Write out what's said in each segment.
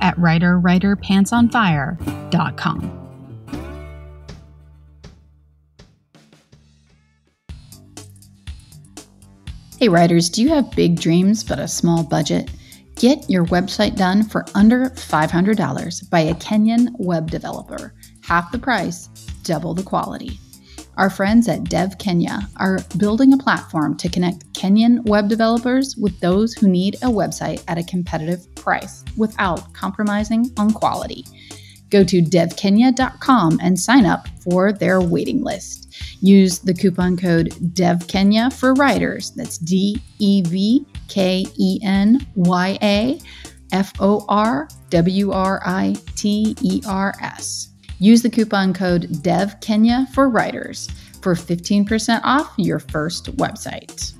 at writerwriterpantsonfire.com. Hey, writers, do you have big dreams but a small budget? Get your website done for under $500 by a Kenyan web developer. Half the price, double the quality. Our friends at Dev Kenya are building a platform to connect Kenyan web developers with those who need a website at a competitive price without compromising on quality. Go to devkenya.com and sign up for their waiting list. Use the coupon code DEVKENYA for writers. That's D E V K E N Y A F O R W R I T E R S. Use the coupon code DEVKENYA for writers for 15% off your first website.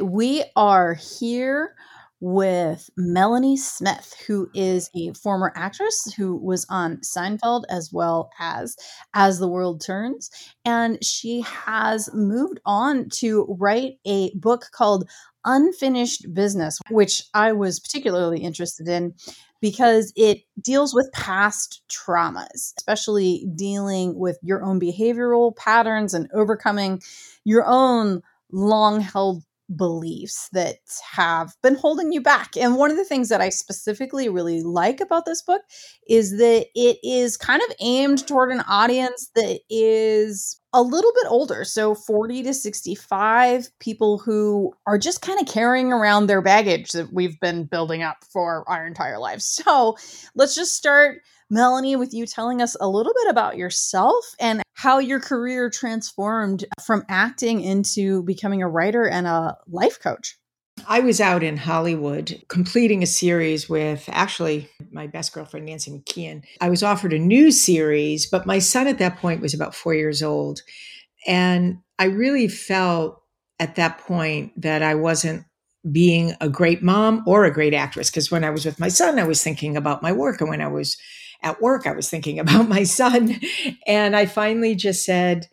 We are here with Melanie Smith, who is a former actress who was on Seinfeld as well as As the World Turns. And she has moved on to write a book called Unfinished Business, which I was particularly interested in because it deals with past traumas, especially dealing with your own behavioral patterns and overcoming your own long held beliefs that have been holding you back. And one of the things that I specifically really like about this book is that it is kind of aimed toward an audience that is a little bit older. So 40 to 65 people who are just kind of carrying around their baggage that we've been building up for our entire lives. So let's just start Melanie, with you telling us a little bit about yourself and how your career transformed from acting into becoming a writer and a life coach. I was out in Hollywood completing a series with actually my best girlfriend, Nancy McKeon. I was offered a new series, but my son at that point was about four years old. And I really felt at that point that I wasn't being a great mom or a great actress. Because when I was with my son, I was thinking about my work. And when I was at work, I was thinking about my son. And I finally just said,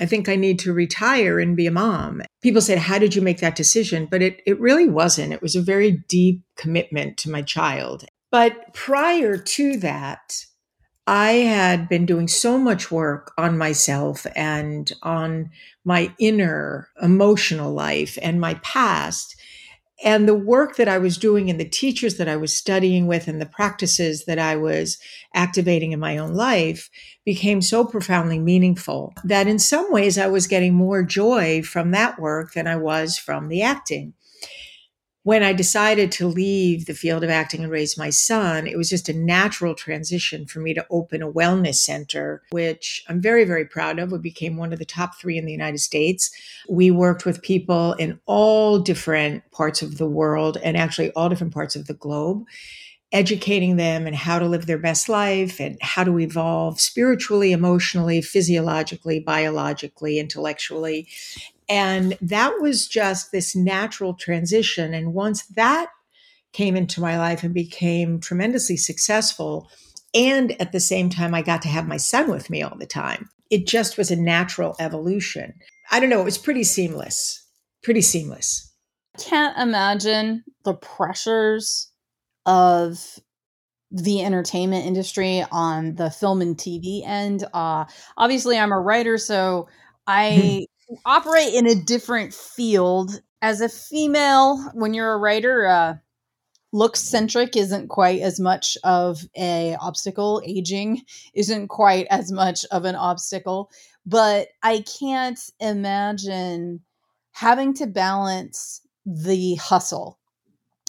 I think I need to retire and be a mom. People said, How did you make that decision? But it, it really wasn't. It was a very deep commitment to my child. But prior to that, I had been doing so much work on myself and on my inner emotional life and my past and the work that I was doing and the teachers that I was studying with and the practices that I was activating in my own life became so profoundly meaningful that in some ways I was getting more joy from that work than I was from the acting when I decided to leave the field of acting and raise my son, it was just a natural transition for me to open a wellness center, which I'm very, very proud of. We became one of the top three in the United States. We worked with people in all different parts of the world and actually all different parts of the globe educating them and how to live their best life and how to evolve spiritually, emotionally, physiologically, biologically, intellectually. And that was just this natural transition. And once that came into my life and became tremendously successful, and at the same time, I got to have my son with me all the time. It just was a natural evolution. I don't know, it was pretty seamless, pretty seamless. Can't imagine the pressures of the entertainment industry on the film and TV end. Uh, obviously, I'm a writer, so I operate in a different field. As a female, when you're a writer, uh, looks centric isn't quite as much of a obstacle. Aging isn't quite as much of an obstacle. But I can't imagine having to balance the hustle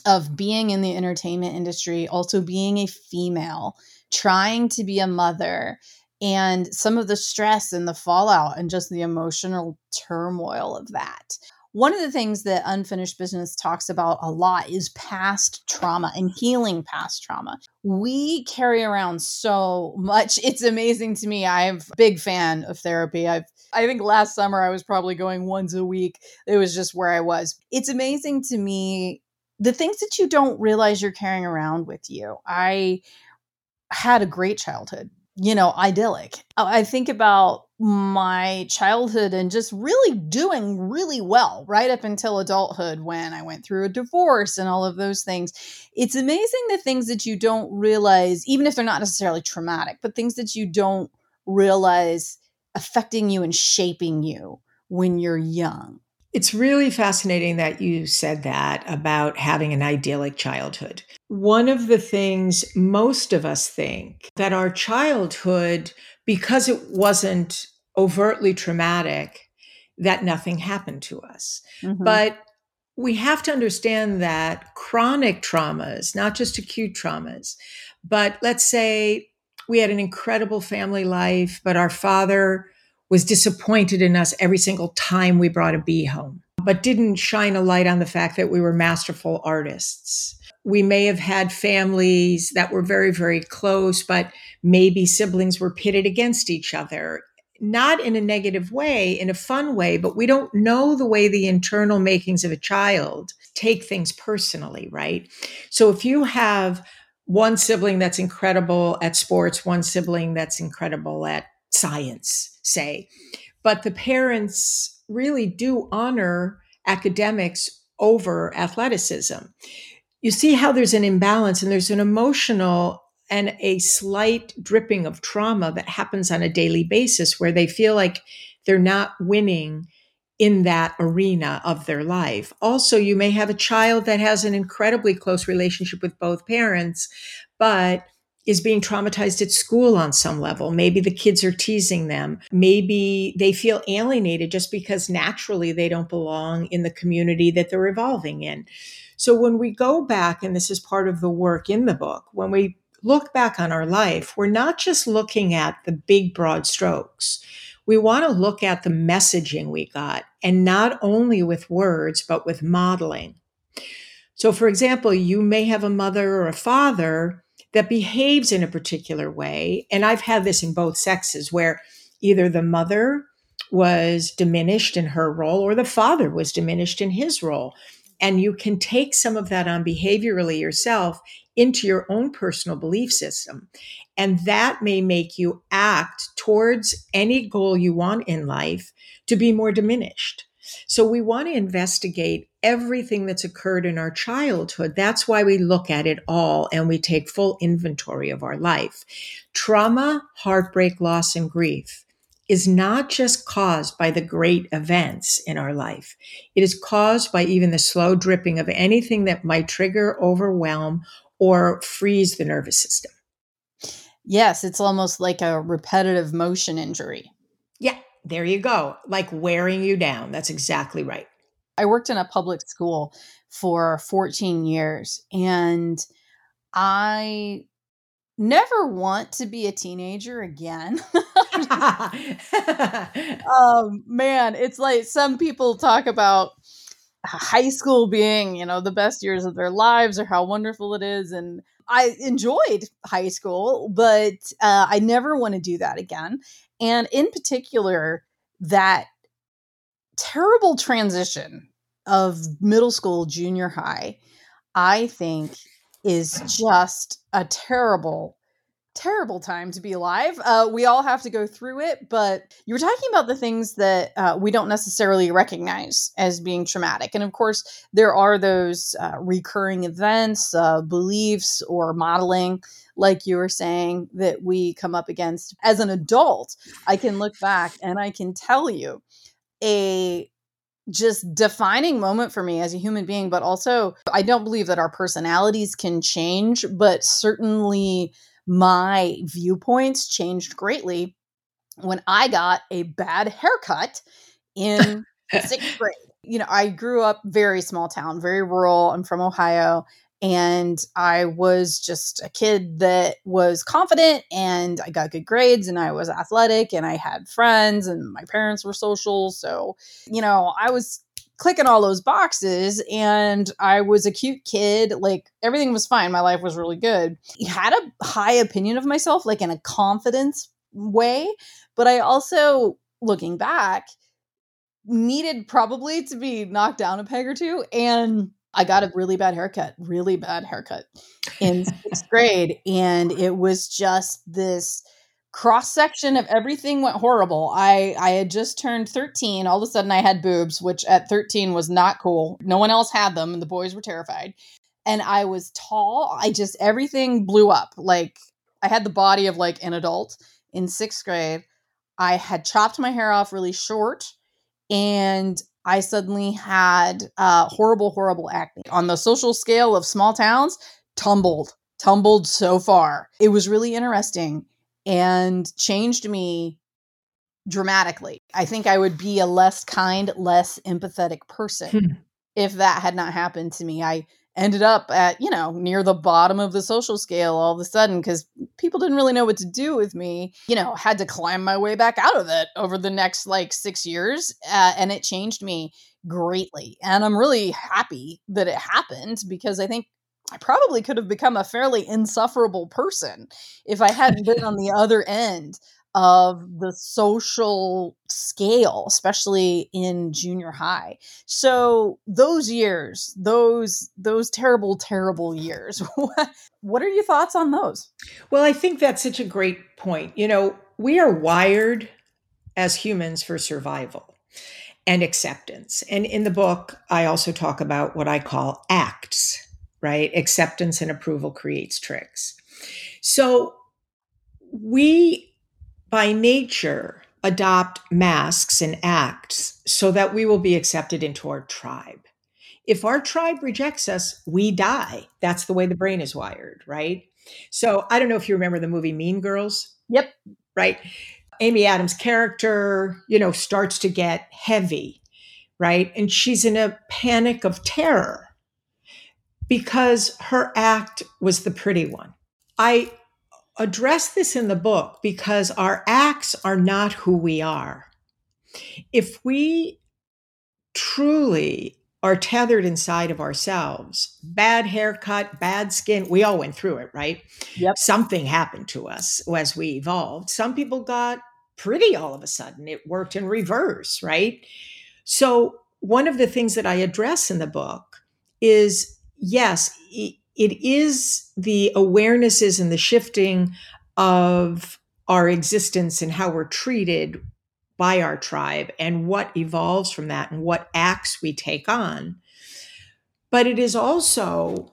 of being in the entertainment industry, also being a female, trying to be a mother, and some of the stress and the fallout and just the emotional turmoil of that. one of the things that unfinished business talks about a lot is past trauma and healing past trauma. We carry around so much. It's amazing to me. I'm a big fan of therapy. I've I think last summer I was probably going once a week. It was just where I was. It's amazing to me the things that you don't realize you're carrying around with you. I had a great childhood you know, idyllic. Uh, I think about my childhood and just really doing really well right up until adulthood when I went through a divorce and all of those things. It's amazing the things that you don't realize, even if they're not necessarily traumatic, but things that you don't realize affecting you and shaping you when you're young. It's really fascinating that you said that about having an idyllic childhood. One of the things most of us think that our childhood, because it wasn't overtly traumatic, that nothing happened to us. Mm-hmm. But we have to understand that chronic traumas, not just acute traumas, but let's say we had an incredible family life, but our father was disappointed in us every single time we brought a bee home, but didn't shine a light on the fact that we were masterful artists. We may have had families that were very, very close, but maybe siblings were pitted against each other. Not in a negative way, in a fun way, but we don't know the way the internal makings of a child take things personally, right? So if you have one sibling that's incredible at sports, one sibling that's incredible at science, say. But the parents really do honor academics over athleticism. You see how there's an imbalance and there's an emotional and a slight dripping of trauma that happens on a daily basis where they feel like they're not winning in that arena of their life. Also, you may have a child that has an incredibly close relationship with both parents, but is being traumatized at school on some level. Maybe the kids are teasing them. Maybe they feel alienated just because naturally they don't belong in the community that they're evolving in. So when we go back, and this is part of the work in the book, when we look back on our life, we're not just looking at the big, broad strokes. We want to look at the messaging we got, and not only with words, but with modeling. So, for example, you may have a mother or a father that behaves in a particular way. And I've had this in both sexes where either the mother was diminished in her role or the father was diminished in his role. And you can take some of that on behaviorally yourself into your own personal belief system. And that may make you act towards any goal you want in life to be more diminished. So we want to investigate everything that's occurred in our childhood. That's why we look at it all and we take full inventory of our life. Trauma, heartbreak, loss, and grief is not just caused by the great events in our life. It is caused by even the slow dripping of anything that might trigger, overwhelm, or freeze the nervous system. Yes, it's almost like a repetitive motion injury. Yeah, there you go. Like wearing you down. That's exactly right. I worked in a public school for 14 years and I never want to be a teenager again. um, man, it's like some people talk about high school being, you know, the best years of their lives or how wonderful it is. And I enjoyed high school, but uh, I never want to do that again. And in particular, that terrible transition of middle school, junior high, I think is just a terrible, terrible time to be alive. Uh, we all have to go through it, but you were talking about the things that uh, we don't necessarily recognize as being traumatic. And of course, there are those uh, recurring events, uh, beliefs, or modeling like you were saying, that we come up against as an adult, I can look back and I can tell you a just defining moment for me as a human being but also i don't believe that our personalities can change but certainly my viewpoints changed greatly when i got a bad haircut in sixth grade. You know i grew up very small town very rural i'm from ohio and I was just a kid that was confident and I got good grades and I was athletic and I had friends and my parents were social. So, you know, I was clicking all those boxes and I was a cute kid. Like everything was fine. My life was really good. I had a high opinion of myself, like in a confidence way. But I also, looking back, needed probably to be knocked down a peg or two. And I got a really bad haircut, really bad haircut in sixth grade. And it was just this cross section of everything went horrible. I I had just turned 13. All of a sudden I had boobs, which at 13 was not cool. No one else had them and the boys were terrified. And I was tall. I just everything blew up. Like I had the body of like an adult in 6th grade. I had chopped my hair off really short and I suddenly had uh, horrible, horrible acne. On the social scale of small towns, tumbled, tumbled so far. It was really interesting and changed me dramatically. I think I would be a less kind, less empathetic person hmm. if that had not happened to me. I ended up at, you know, near the bottom of the social scale all of a sudden because people didn't really know what to do with me. You know, had to climb my way back out of it over the next like six years. Uh, and it changed me greatly. And I'm really happy that it happened because I think I probably could have become a fairly insufferable person if I hadn't been on the other end of the social scale, especially in junior high. So those years, those those terrible, terrible years. what are your thoughts on those? Well, I think that's such a great point. You know, we are wired as humans for survival and acceptance. And in the book, I also talk about what I call acts, right? Acceptance and approval creates tricks. So we by nature adopt masks and acts so that we will be accepted into our tribe. If our tribe rejects us, we die. That's the way the brain is wired, right? So I don't know if you remember the movie Mean Girls. Yep. Right. Amy Adams' character, you know, starts to get heavy, right? And she's in a panic of terror because her act was the pretty one. I address this in the book because our acts are not who we are. If we truly are tethered inside of ourselves, bad haircut, bad skin, we all went through it, right? Yep. Something happened to us as we evolved. Some people got pretty all of a sudden. It worked in reverse, right? So, one of the things that I address in the book is yes, it is the awarenesses and the shifting of our existence and how we're treated by our tribe and what evolves from that and what acts we take on. But it is also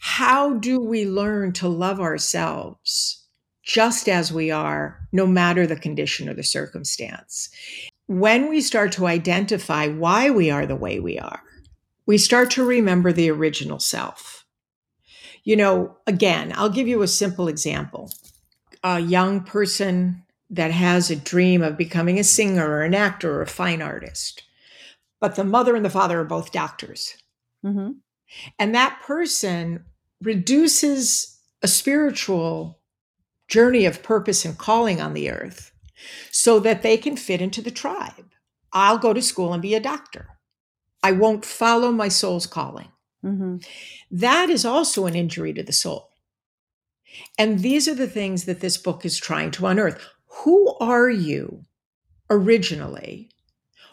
how do we learn to love ourselves just as we are, no matter the condition or the circumstance? When we start to identify why we are the way we are, we start to remember the original self you know, again, I'll give you a simple example. A young person that has a dream of becoming a singer or an actor or a fine artist, but the mother and the father are both doctors. Mm-hmm. And that person reduces a spiritual journey of purpose and calling on the earth so that they can fit into the tribe. I'll go to school and be a doctor. I won't follow my soul's calling. Mm-hmm. That is also an injury to the soul. And these are the things that this book is trying to unearth. Who are you originally?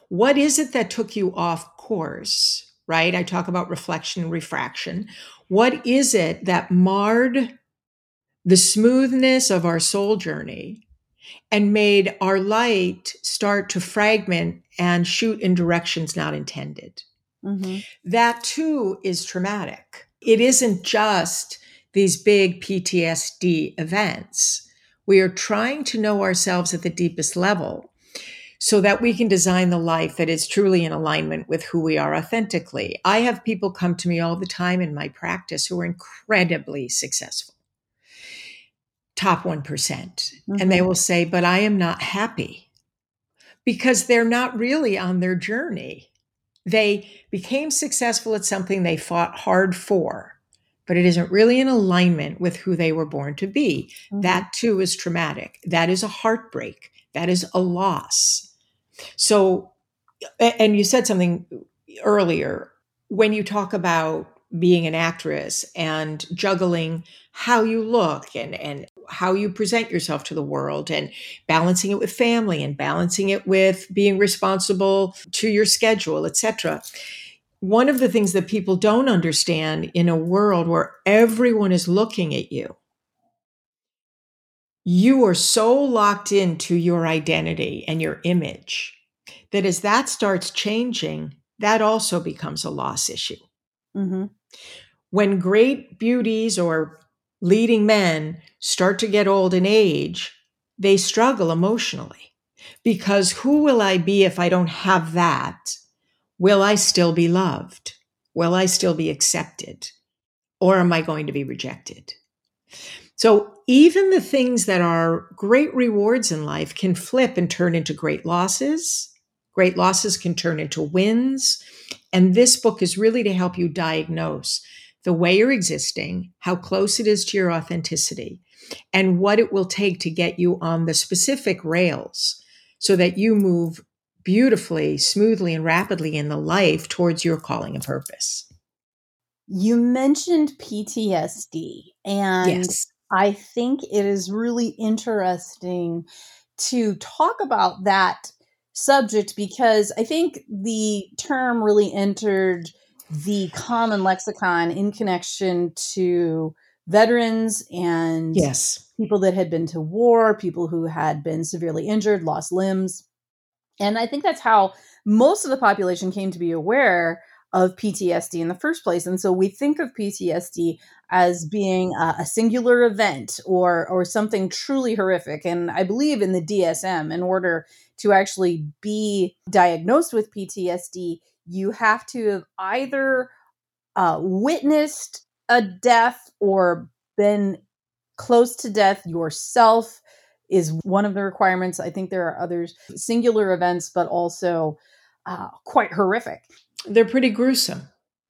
What is it that took you off course? Right? I talk about reflection and refraction. What is it that marred the smoothness of our soul journey and made our light start to fragment and shoot in directions not intended? Mm-hmm. That too is traumatic. It isn't just these big PTSD events. We are trying to know ourselves at the deepest level so that we can design the life that is truly in alignment with who we are authentically. I have people come to me all the time in my practice who are incredibly successful, top 1%. Mm-hmm. And they mm-hmm. will say, But I am not happy because they're not really on their journey. They became successful at something they fought hard for, but it isn't really in alignment with who they were born to be. Mm-hmm. That too is traumatic. That is a heartbreak. That is a loss. So, and you said something earlier when you talk about being an actress and juggling how you look and, and how you present yourself to the world and balancing it with family and balancing it with being responsible to your schedule, etc. One of the things that people don't understand in a world where everyone is looking at you, you are so locked into your identity and your image that as that starts changing, that also becomes a loss issue. Mm-hmm. When great beauties or leading men start to get old in age, they struggle emotionally because who will I be if I don't have that? Will I still be loved? Will I still be accepted? Or am I going to be rejected? So even the things that are great rewards in life can flip and turn into great losses. Great losses can turn into wins. And this book is really to help you diagnose the way you're existing, how close it is to your authenticity, and what it will take to get you on the specific rails so that you move beautifully, smoothly, and rapidly in the life towards your calling and purpose. You mentioned PTSD, and yes. I think it is really interesting to talk about that subject because I think the term really entered the common lexicon in connection to veterans and yes people that had been to war people who had been severely injured lost limbs and i think that's how most of the population came to be aware of PTSD in the first place. And so we think of PTSD as being a, a, singular event or or something truly horrific. And I believe in the DSM, in order to actually be diagnosed with PTSD, you have to have either uh, witnessed a death or been close to death yourself is one of the requirements. I think there are others, singular events, but also uh, quite horrific. They're pretty gruesome.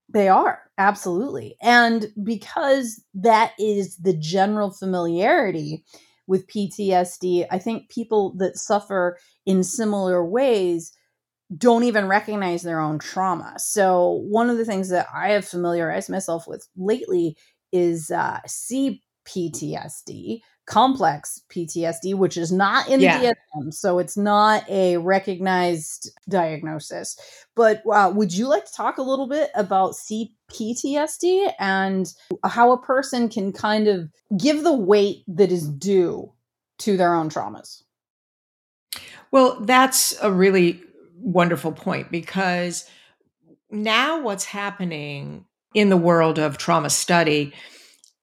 They are, absolutely. And because that is the general familiarity with PTSD, I think people that suffer in similar ways don't even recognize their own trauma. So, one of the things that I have familiarized myself with lately is uh, CPTSD, complex PTSD, which is not in yeah. the DSM, so it's not a recognized diagnosis. But uh, would you like to talk a little bit about CPTSD and how a person can kind of give the weight that is due to their own traumas? Well, that's a really wonderful point because now what's happening in the world of trauma study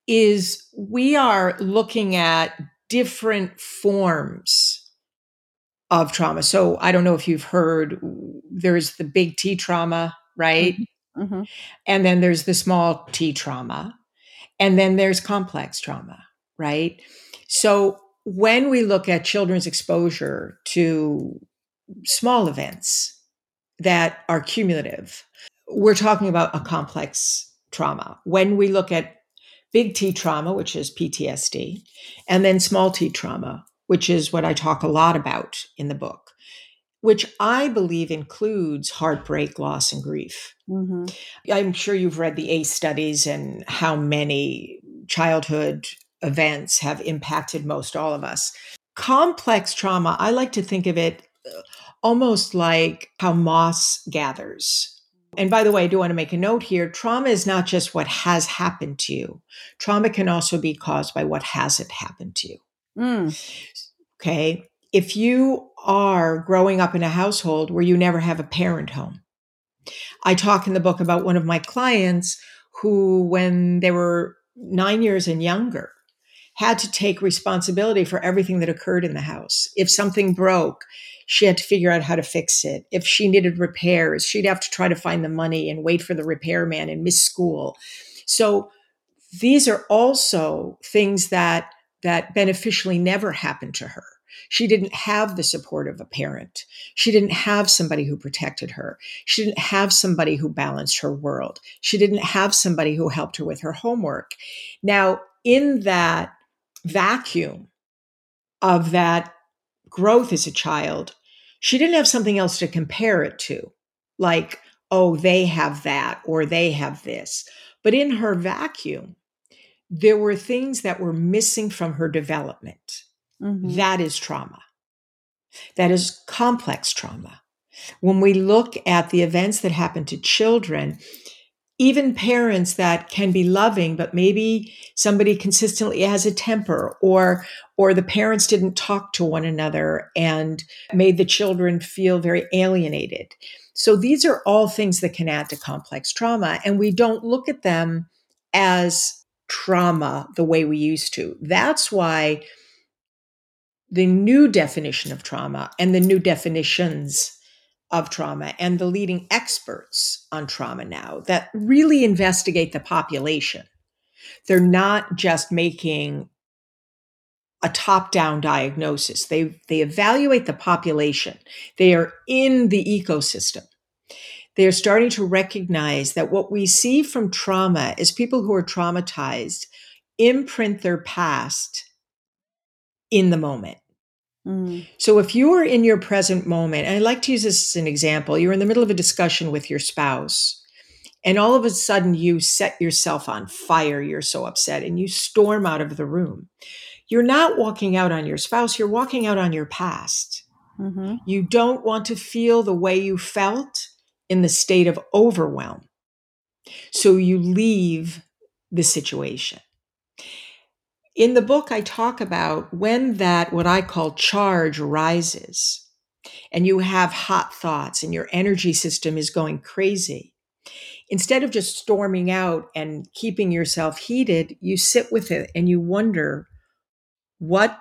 is we are looking at different forms of trauma. So I don't know if you've heard there's the big T trauma, right? Mm-hmm. Mm-hmm. And then there's the small T trauma. And then there's complex trauma, right? So when we look at children's exposure to small events that are cumulative, we're talking about a complex trauma. When we look at big T trauma, which is PTSD, and then small t trauma, which is what I talk a lot about in the book, which I believe includes heartbreak, loss, and grief. Mm-hmm. I'm sure you've read the ACE studies and how many childhood events have impacted most all of us. Complex trauma, I like to think of it almost like how moss gathers and by the way, I do want to make a note here trauma is not just what has happened to you, trauma can also be caused by what hasn't happened to you. Mm. Okay. If you are growing up in a household where you never have a parent home, I talk in the book about one of my clients who, when they were nine years and younger, had to take responsibility for everything that occurred in the house. If something broke, she had to figure out how to fix it. If she needed repairs, she'd have to try to find the money and wait for the repairman and miss school. So these are also things that that beneficially never happened to her. She didn't have the support of a parent. She didn't have somebody who protected her. She didn't have somebody who balanced her world. She didn't have somebody who helped her with her homework. Now, in that vacuum of that growth as a child, she didn't have something else to compare it to. Like, oh, they have that or they have this. But in her vacuum, there were things that were missing from her development. Mm-hmm. That is trauma. That is complex trauma. When we look at the events that happen to children, even parents that can be loving but maybe somebody consistently has a temper or or the parents didn't talk to one another and made the children feel very alienated. So these are all things that can add to complex trauma and we don't look at them as trauma the way we used to. That's why the new definition of trauma and the new definitions of trauma and the leading experts on trauma now that really investigate the population. They're not just making a top-down diagnosis. They they evaluate the population. They are in the ecosystem. They are starting to recognize that what we see from trauma is people who are traumatized imprint their past in the moment. Mm. So if you are in your present moment, and I like to use this as an example, you're in the middle of a discussion with your spouse, and all of a sudden you set yourself on fire, you're so upset, and you storm out of the room. You're not walking out on your spouse, you're walking out on your past. Mm-hmm. You don't want to feel the way you felt in the state of overwhelm. So you leave the situation in the book, I talk about when that, what I call charge rises, and you have hot thoughts and your energy system is going crazy. Instead of just storming out and keeping yourself heated, you sit with it and you wonder, what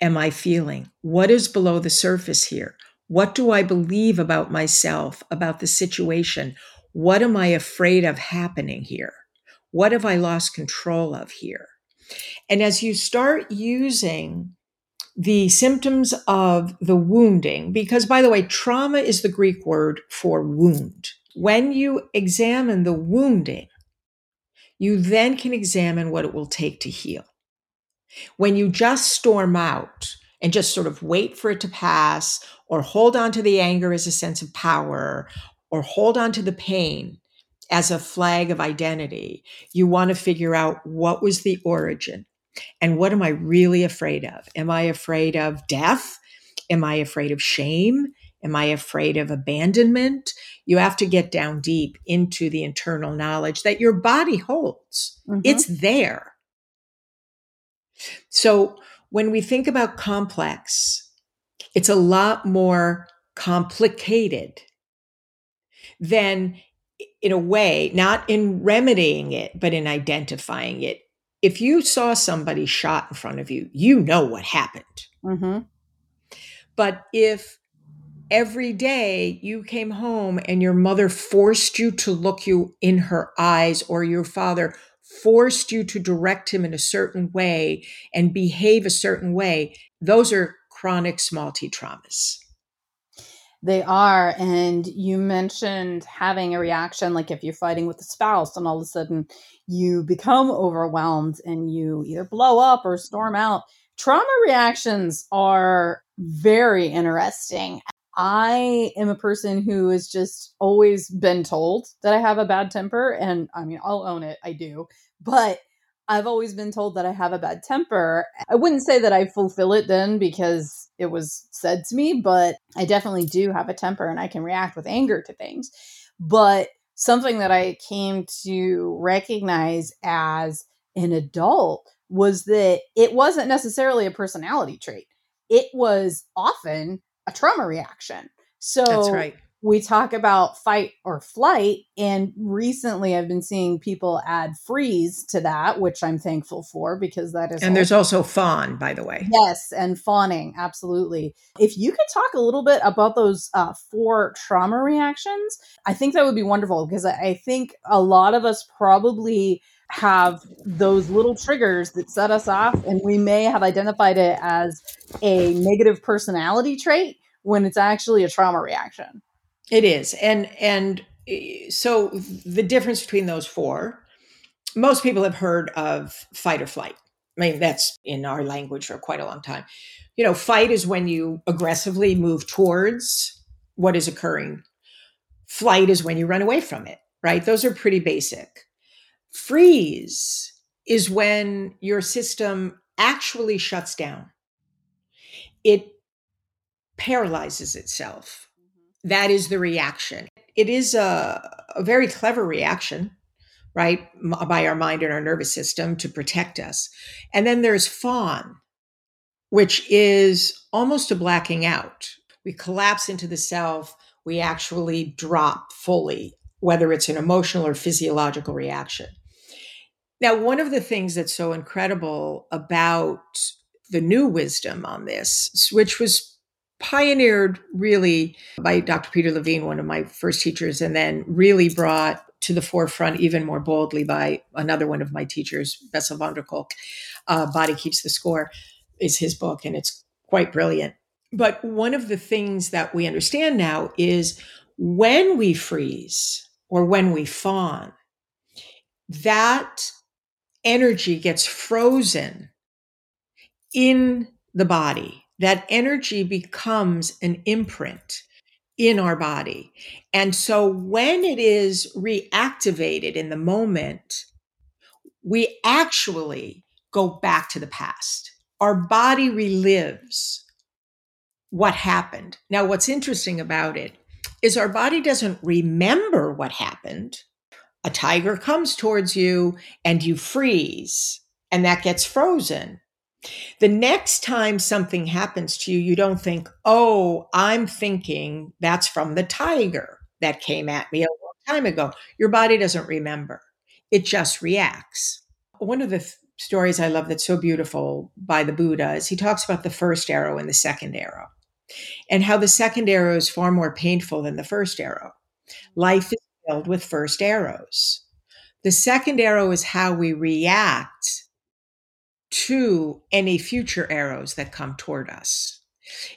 am I feeling? What is below the surface here? What do I believe about myself, about the situation? What am I afraid of happening here? What have I lost control of here? And as you start using the symptoms of the wounding, because by the way, trauma is the Greek word for wound. When you examine the wounding, you then can examine what it will take to heal. When you just storm out and just sort of wait for it to pass, or hold on to the anger as a sense of power, or hold on to the pain as a flag of identity, you want to figure out what was the origin and what am I really afraid of? Am I afraid of death? Am I afraid of shame? Am I afraid of abandonment? You have to get down deep into the internal knowledge that your body holds. Mm-hmm. It's there. So when we think about complex, it's a lot more complicated than in a way, not in remedying it, but in identifying it if you saw somebody shot in front of you, you know what happened. Mm-hmm. But if every day you came home and your mother forced you to look you in her eyes or your father forced you to direct him in a certain way and behave a certain way, those are chronic small t traumas. They are. And you mentioned having a reaction like if you're fighting with a spouse and all of a sudden you become overwhelmed and you either blow up or storm out. Trauma reactions are very interesting. I am a person who has just always been told that I have a bad temper. And I mean, I'll own it, I do. But I've always been told that I have a bad temper. I wouldn't say that I fulfill it then because it was said to me, but I definitely do have a temper and I can react with anger to things. But something that I came to recognize as an adult was that it wasn't necessarily a personality trait, it was often a trauma reaction. So, That's right we talk about fight or flight and recently i've been seeing people add freeze to that which i'm thankful for because that is and there's also fawn by the way. Yes and fawning absolutely. If you could talk a little bit about those uh, four trauma reactions i think that would be wonderful because i think a lot of us probably have those little triggers that set us off and we may have identified it as a negative personality trait when it's actually a trauma reaction it is. And and so the difference between those four, most people have heard of fight or flight. I mean, that's in our language for quite a long time. You know, fight is when you aggressively move towards what is occurring. Flight is when you run away from it, right? Those are pretty basic. Freeze is when your system actually shuts down. It paralyzes itself. That is the reaction. It is a, a very clever reaction, right, by our mind and our nervous system to protect us. And then there's fawn, which is almost a blacking out. We collapse into the self, we actually drop fully, whether it's an emotional or physiological reaction. Now, one of the things that's so incredible about the new wisdom on this, which was pioneered really by Dr. Peter Levine, one of my first teachers, and then really brought to the forefront even more boldly by another one of my teachers, Bessel van der Kolk. Uh, Body Keeps the Score is his book, and it's quite brilliant. But one of the things that we understand now is when we freeze or when we fawn, that energy gets frozen in the body. That energy becomes an imprint in our body. And so when it is reactivated in the moment, we actually go back to the past. Our body relives what happened. Now, what's interesting about it is our body doesn't remember what happened a tiger comes towards you and you freeze and that gets frozen. The next time something happens to you, you don't think, oh, I'm thinking that's from the tiger that came at me a long time ago. Your body doesn't remember, it just reacts. One of the th- stories I love that's so beautiful by the Buddha is he talks about the first arrow and the second arrow, and how the second arrow is far more painful than the first arrow. Life is filled with first arrows. The second arrow is how we react to any future arrows that come toward us.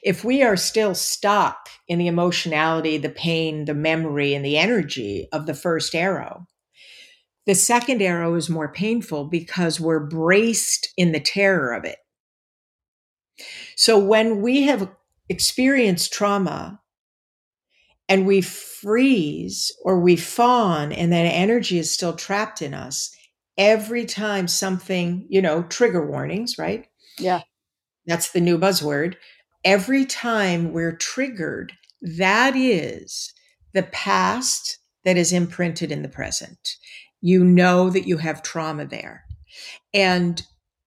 If we are still stuck in the emotionality, the pain, the memory, and the energy of the first arrow, the second arrow is more painful because we're braced in the terror of it. So when we have experienced trauma, and we freeze or we fawn and that energy is still trapped in us every time something, you know, trigger warnings, right? Yeah. That's the new buzzword. Every time we're triggered, that is the past that is imprinted in the present. You know that you have trauma there. And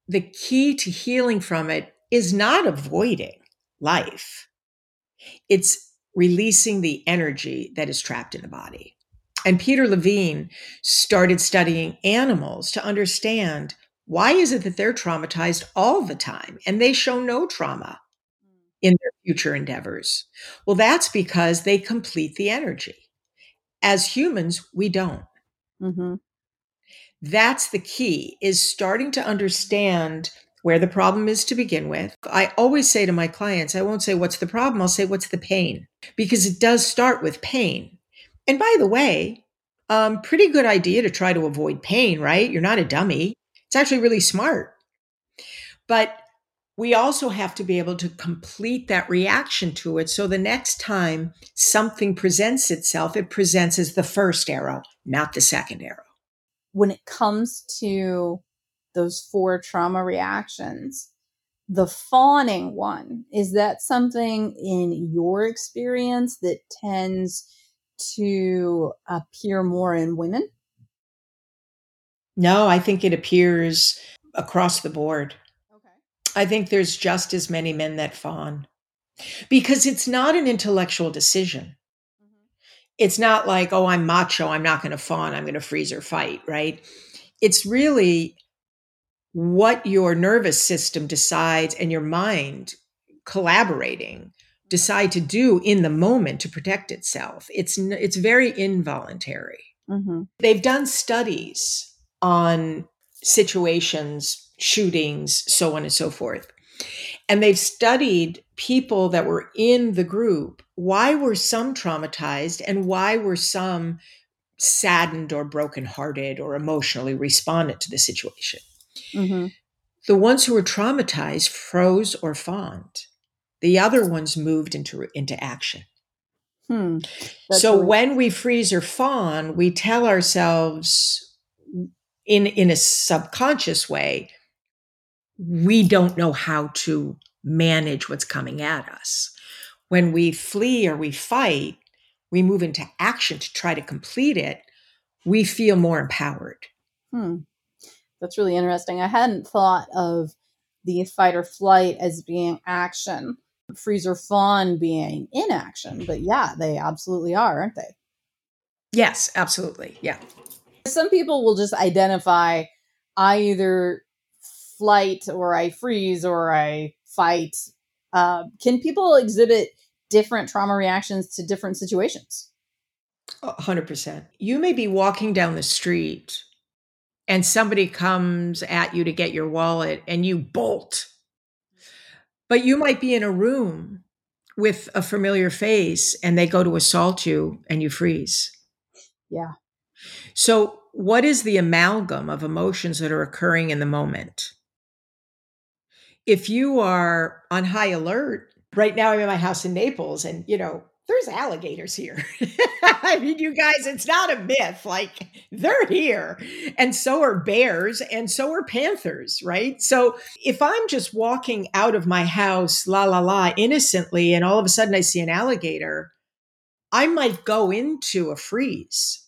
the key to healing from it is not avoiding life. It's releasing the energy that is trapped in the body. And Peter Levine started studying animals to understand why is it that they're traumatized all the time and they show no trauma in their future endeavors? Well, that's because they complete the energy. As humans, we don't. Mm-hmm. That's the key is starting to understand where the problem is to begin with. I always say to my clients, I won't say what's the problem, I'll say what's the pain, because it does start with pain. And by the way, um, pretty good idea to try to avoid pain, right? You're not a dummy. It's actually really smart. But we also have to be able to complete that reaction to it. So the next time something presents itself, it presents as the first arrow, not the second arrow. When it comes to those four trauma reactions. The fawning one, is that something in your experience that tends to appear more in women? No, I think it appears across the board. Okay. I think there's just as many men that fawn because it's not an intellectual decision. Mm-hmm. It's not like, oh, I'm macho, I'm not going to fawn, I'm going to freeze or fight, right? It's really what your nervous system decides and your mind collaborating decide to do in the moment to protect itself it's it's very involuntary mm-hmm. they've done studies on situations shootings so on and so forth and they've studied people that were in the group why were some traumatized and why were some saddened or brokenhearted or emotionally responded to the situation Mm-hmm. The ones who were traumatized froze or fawned. The other ones moved into into action. Hmm. So really- when we freeze or fawn, we tell ourselves in in a subconscious way, we don't know how to manage what's coming at us. When we flee or we fight, we move into action to try to complete it. We feel more empowered. Hmm. That's really interesting. I hadn't thought of the fight or flight as being action, freeze or fawn being inaction, but yeah, they absolutely are, aren't they? Yes, absolutely. Yeah. Some people will just identify I either flight or I freeze or I fight. Uh, can people exhibit different trauma reactions to different situations? 100%. You may be walking down the street and somebody comes at you to get your wallet and you bolt. But you might be in a room with a familiar face and they go to assault you and you freeze. Yeah. So, what is the amalgam of emotions that are occurring in the moment? If you are on high alert, right now I'm in my house in Naples and, you know, there's alligators here. I mean, you guys, it's not a myth. Like, they're here. And so are bears, and so are panthers, right? So if I'm just walking out of my house, la, la, la, innocently, and all of a sudden I see an alligator, I might go into a freeze.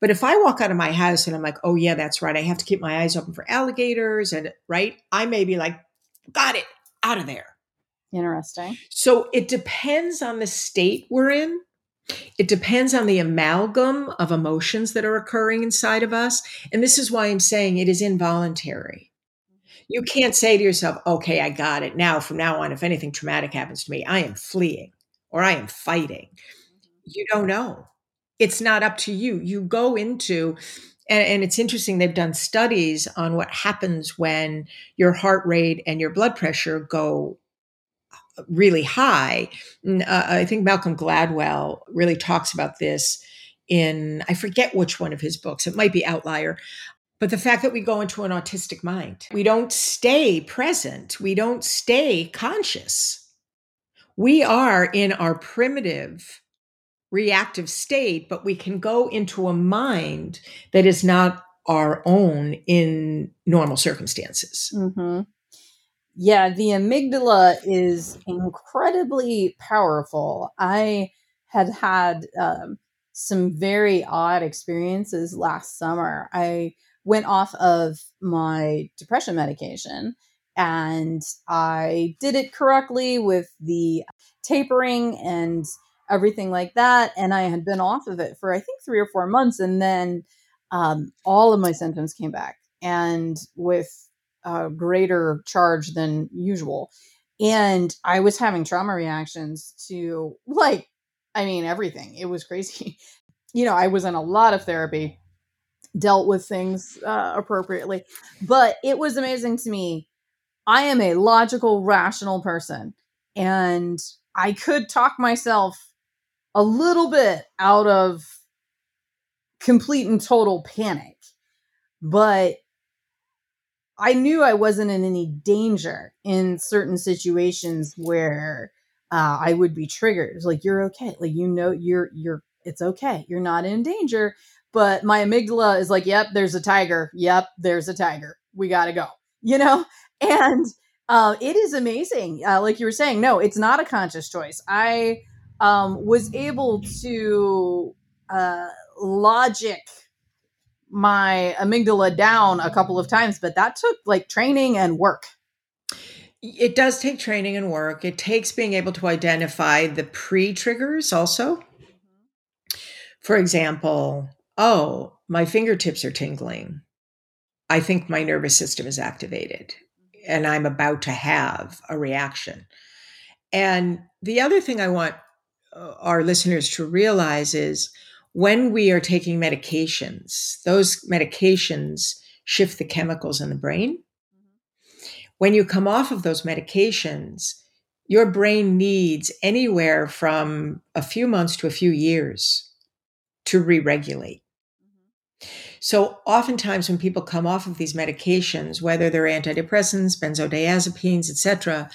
But if I walk out of my house and I'm like, oh, yeah, that's right, I have to keep my eyes open for alligators, and right, I may be like, got it, out of there. Interesting. So it depends on the state we're in. It depends on the amalgam of emotions that are occurring inside of us. And this is why I'm saying it is involuntary. You can't say to yourself, okay, I got it. Now, from now on, if anything traumatic happens to me, I am fleeing or I am fighting. You don't know. It's not up to you. You go into, and, and it's interesting, they've done studies on what happens when your heart rate and your blood pressure go really high. Uh, I think Malcolm Gladwell really talks about this in, I forget which one of his books, it might be Outlier. But the fact that we go into an autistic mind, we don't stay present, we don't stay conscious. We are in our primitive reactive state, but we can go into a mind that is not our own in normal circumstances. Mm-hmm. Yeah, the amygdala is incredibly powerful. I had had um, some very odd experiences last summer. I went off of my depression medication and I did it correctly with the tapering and everything like that. And I had been off of it for, I think, three or four months. And then um, all of my symptoms came back. And with a greater charge than usual. And I was having trauma reactions to like, I mean, everything. It was crazy. you know, I was in a lot of therapy, dealt with things uh, appropriately, but it was amazing to me. I am a logical, rational person, and I could talk myself a little bit out of complete and total panic. But I knew I wasn't in any danger in certain situations where uh, I would be triggered. Like you're okay, like you know you're you're it's okay. You're not in danger. But my amygdala is like, yep, there's a tiger. Yep, there's a tiger. We got to go. You know, and uh, it is amazing. Uh, like you were saying, no, it's not a conscious choice. I um, was able to uh, logic my amygdala down a couple of times, but that took like training and work. It does take training and work. It takes being able to identify the pre triggers also. For example, oh, my fingertips are tingling. I think my nervous system is activated and I'm about to have a reaction. And the other thing I want uh, our listeners to realize is when we are taking medications, those medications shift the chemicals in the brain. Mm-hmm. When you come off of those medications, your brain needs anywhere from a few months to a few years to re regulate. Mm-hmm. So, oftentimes, when people come off of these medications, whether they're antidepressants, benzodiazepines, etc.,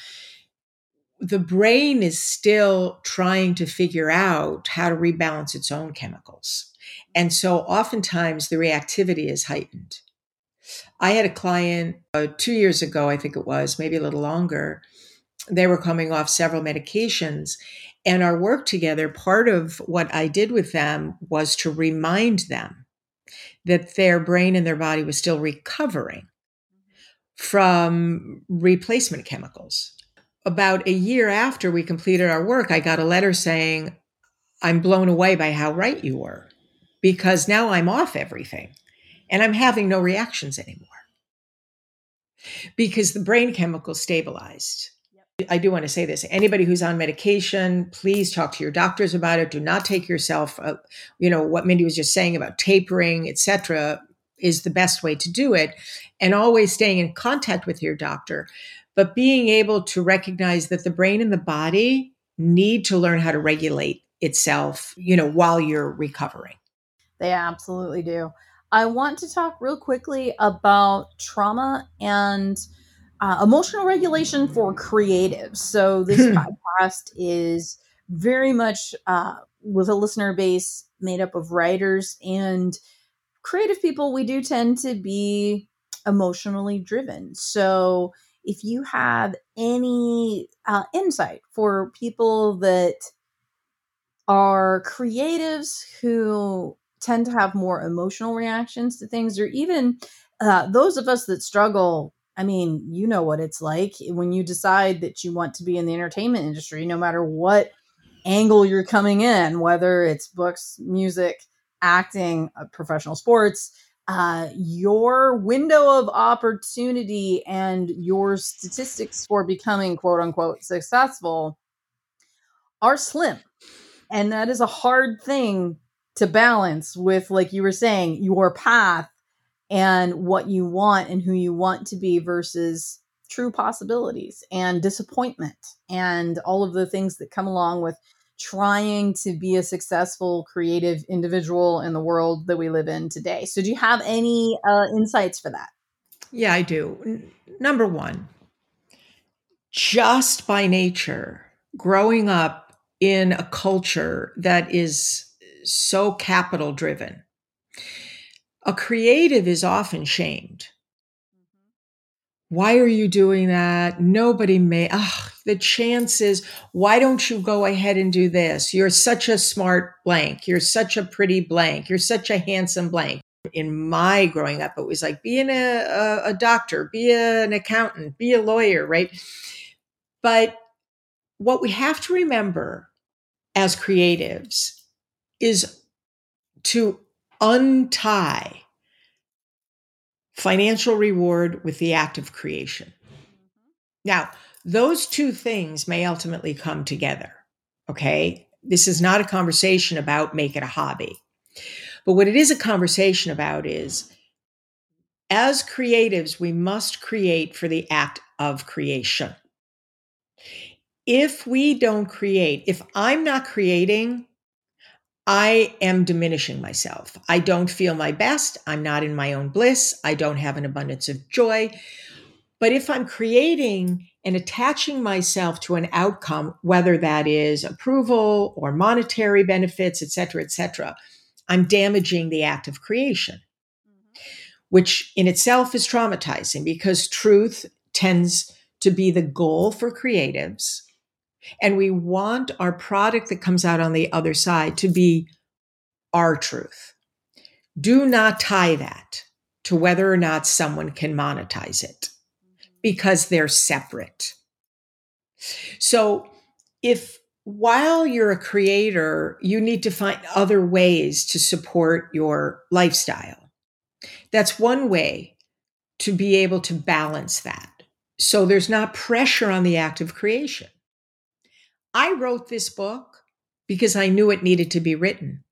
the brain is still trying to figure out how to rebalance its own chemicals. And so oftentimes the reactivity is heightened. I had a client uh, two years ago, I think it was, maybe a little longer. They were coming off several medications. And our work together, part of what I did with them was to remind them that their brain and their body was still recovering from replacement chemicals. About a year after we completed our work, I got a letter saying, I'm blown away by how right you were because now I'm off everything and I'm having no reactions anymore because the brain chemicals stabilized. Yep. I do want to say this. Anybody who's on medication, please talk to your doctors about it. Do not take yourself, uh, you know, what Mindy was just saying about tapering, etc is the best way to do it and always staying in contact with your doctor but being able to recognize that the brain and the body need to learn how to regulate itself you know while you're recovering. They absolutely do. I want to talk real quickly about trauma and uh, emotional regulation for creatives. So this podcast is very much uh, with a listener base made up of writers and creative people, we do tend to be emotionally driven. So if you have any uh, insight for people that are creatives who tend to have more emotional reactions to things, or even uh, those of us that struggle. I mean, you know what it's like when you decide that you want to be in the entertainment industry, no matter what angle you're coming in, whether it's books, music, acting, uh, professional sports, uh, your window of opportunity and your statistics for becoming quote unquote successful are slim. And that is a hard thing to balance with, like you were saying, your path and what you want and who you want to be versus true possibilities and disappointment and all of the things that come along with trying to be a successful creative individual in the world that we live in today. So, do you have any uh, insights for that? Yeah, I do. N- number one, just by nature, growing up in a culture that is so capital driven, a creative is often shamed why are you doing that? Nobody may, ugh, the chances, why don't you go ahead and do this? You're such a smart blank. You're such a pretty blank. You're such a handsome blank. In my growing up, it was like being a, a, uh, a doctor, be an accountant, be a lawyer, right? But what we have to remember as creatives is to untie financial reward with the act of creation. Now, those two things may ultimately come together. Okay. This is not a conversation about make it a hobby. But what it is a conversation about is as creatives, we must create for the act of creation. If we don't create, if I'm not creating, I am diminishing myself. I don't feel my best. I'm not in my own bliss. I don't have an abundance of joy. But if I'm creating and attaching myself to an outcome, whether that is approval or monetary benefits, et cetera, et cetera, I'm damaging the act of creation, which in itself is traumatizing because truth tends to be the goal for creatives and we want our product that comes out on the other side to be our truth. Do not tie that to whether or not someone can monetize it because they're separate. So if while you're a creator, you need to find other ways to support your lifestyle. That's one way to be able to balance that. So there's not pressure on the act of creation. I wrote this book because I knew it needed to be written,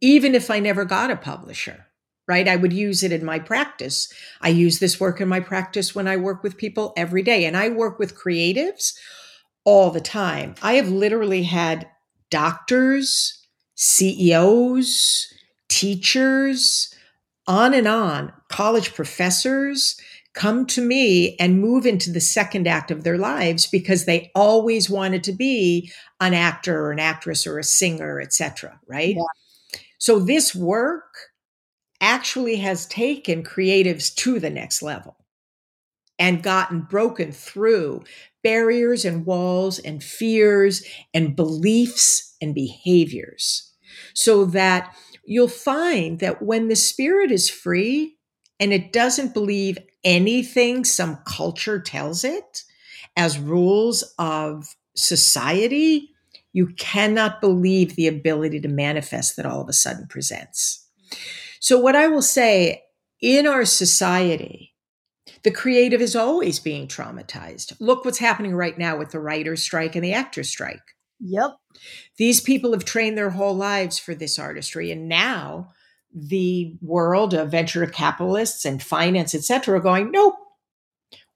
even if I never got a publisher, right? I would use it in my practice. I use this work in my practice when I work with people every day, and I work with creatives all the time. I have literally had doctors, CEOs, teachers, on and on, college professors come to me and move into the second act of their lives because they always wanted to be an actor or an actress or a singer, etc. Right? Yeah. So this work actually has taken creatives to the next level and gotten broken through barriers and walls and fears and beliefs and behaviors so that you'll find that when the spirit is free and it doesn't believe anything some culture tells it as rules of society, you cannot believe the ability to manifest that all of a sudden presents. So, what I will say in our society, the creative is always being traumatized. Look what's happening right now with the writer's strike and the actor's strike. Yep. These people have trained their whole lives for this artistry, and now the world of venture capitalists and finance, et cetera, going, nope,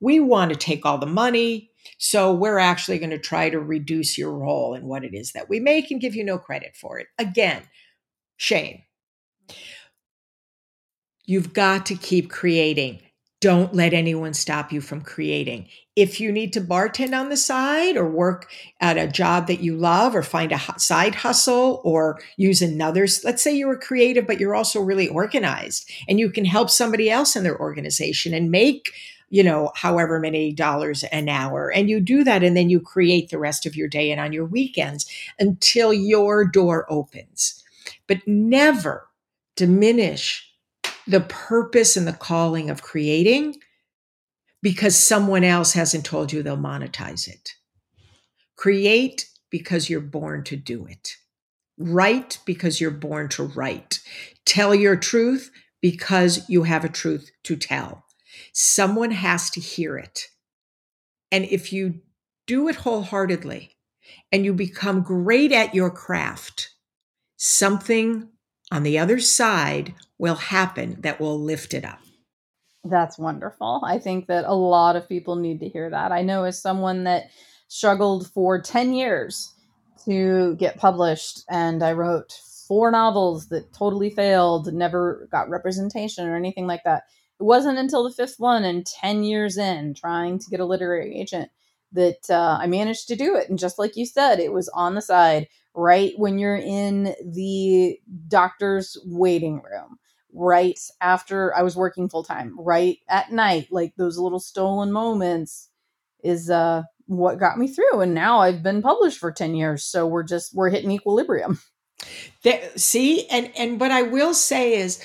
we want to take all the money. So we're actually going to try to reduce your role in what it is that we make and give you no credit for it. Again, shame. You've got to keep creating. Don't let anyone stop you from creating. If you need to bartend on the side or work at a job that you love or find a side hustle or use another, let's say you're a creative, but you're also really organized and you can help somebody else in their organization and make you know, however many dollars an hour. And you do that and then you create the rest of your day and on your weekends until your door opens. But never diminish the purpose and the calling of creating because someone else hasn't told you they'll monetize it. Create because you're born to do it. Write because you're born to write. Tell your truth because you have a truth to tell. Someone has to hear it. And if you do it wholeheartedly and you become great at your craft, something on the other side will happen that will lift it up. That's wonderful. I think that a lot of people need to hear that. I know as someone that struggled for 10 years to get published, and I wrote four novels that totally failed, never got representation or anything like that. It wasn't until the fifth one and 10 years in trying to get a literary agent that uh, I managed to do it. And just like you said, it was on the side right when you're in the doctor's waiting room, right after I was working full time, right at night, like those little stolen moments is uh, what got me through. And now I've been published for 10 years. So we're just, we're hitting equilibrium. That, see, and, and what I will say is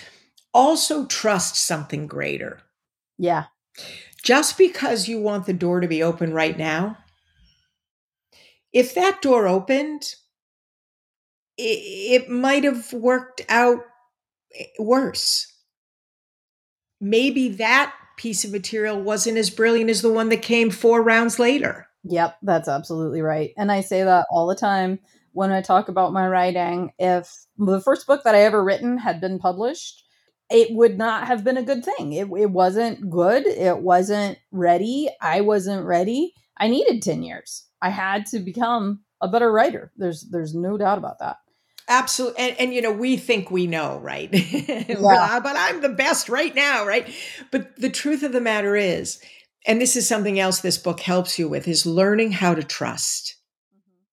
also trust something greater. Yeah. Just because you want the door to be open right now, if that door opened, it, it might have worked out Eh, worse. Maybe that piece of material wasn't as brilliant as the one that came four rounds later. Yep, that's absolutely right. And I say that all the time when I talk about my writing. If the first book that I ever written had been published, it would not have been a good thing. It, it wasn't good. It wasn't ready. I wasn't ready. I needed 10 years. I had to become a better writer. There's there's no doubt about that. Absolutely. And, and you know, we think we know, right? Yeah. but I'm the best right now, right? But the truth of the matter is, and this is something else this book helps you with, is learning how to trust. Mm-hmm.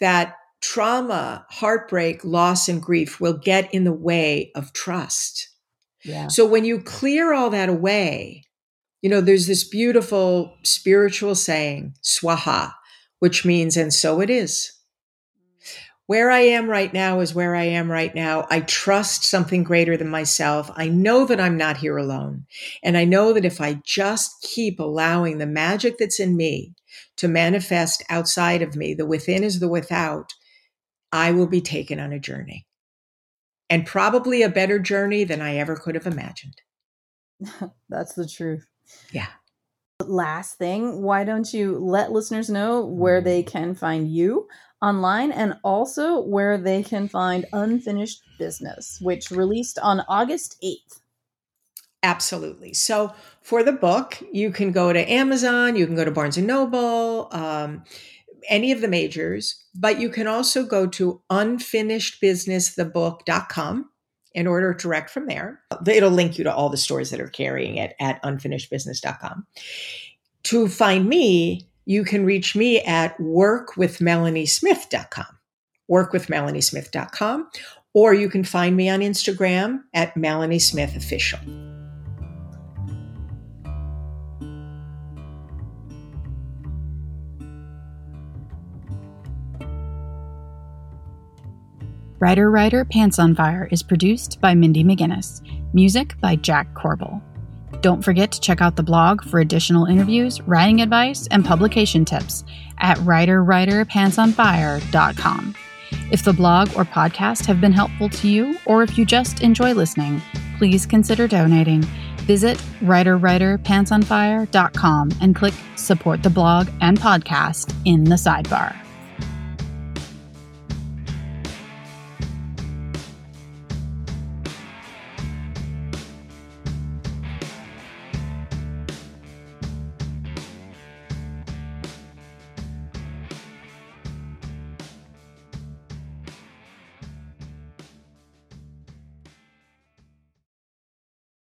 That trauma, heartbreak, loss, and grief will get in the way of trust. Yeah. So when you clear all that away, you know, there's this beautiful spiritual saying, swaha, which means, and so it is. Where I am right now is where I am right now. I trust something greater than myself. I know that I'm not here alone. And I know that if I just keep allowing the magic that's in me to manifest outside of me, the within is the without, I will be taken on a journey and probably a better journey than I ever could have imagined. That's the truth. Yeah. Last thing, why don't you let listeners know where they mm. can find you online and also where they can find Unfinished Business, which released on August 8th? Absolutely. So for the book, you can go to Amazon, you can go to Barnes and Noble, um, any of the majors, but you can also go to unfinishedbusinessthebook.com and order direct from there. It'll link you to all the stores that are carrying it at unfinishedbusiness.com. To find me, you can reach me at workwithmelaniesmith.com, workwithmelaniesmith.com, or you can find me on Instagram at Melanie Smith Official. Writer Writer Pants on Fire is produced by Mindy McGinnis. Music by Jack Corbel. Don't forget to check out the blog for additional interviews, writing advice, and publication tips at writerwriterpantsonfire.com. If the blog or podcast have been helpful to you, or if you just enjoy listening, please consider donating. Visit writerwriterpantsonfire.com and click Support the Blog and Podcast in the sidebar.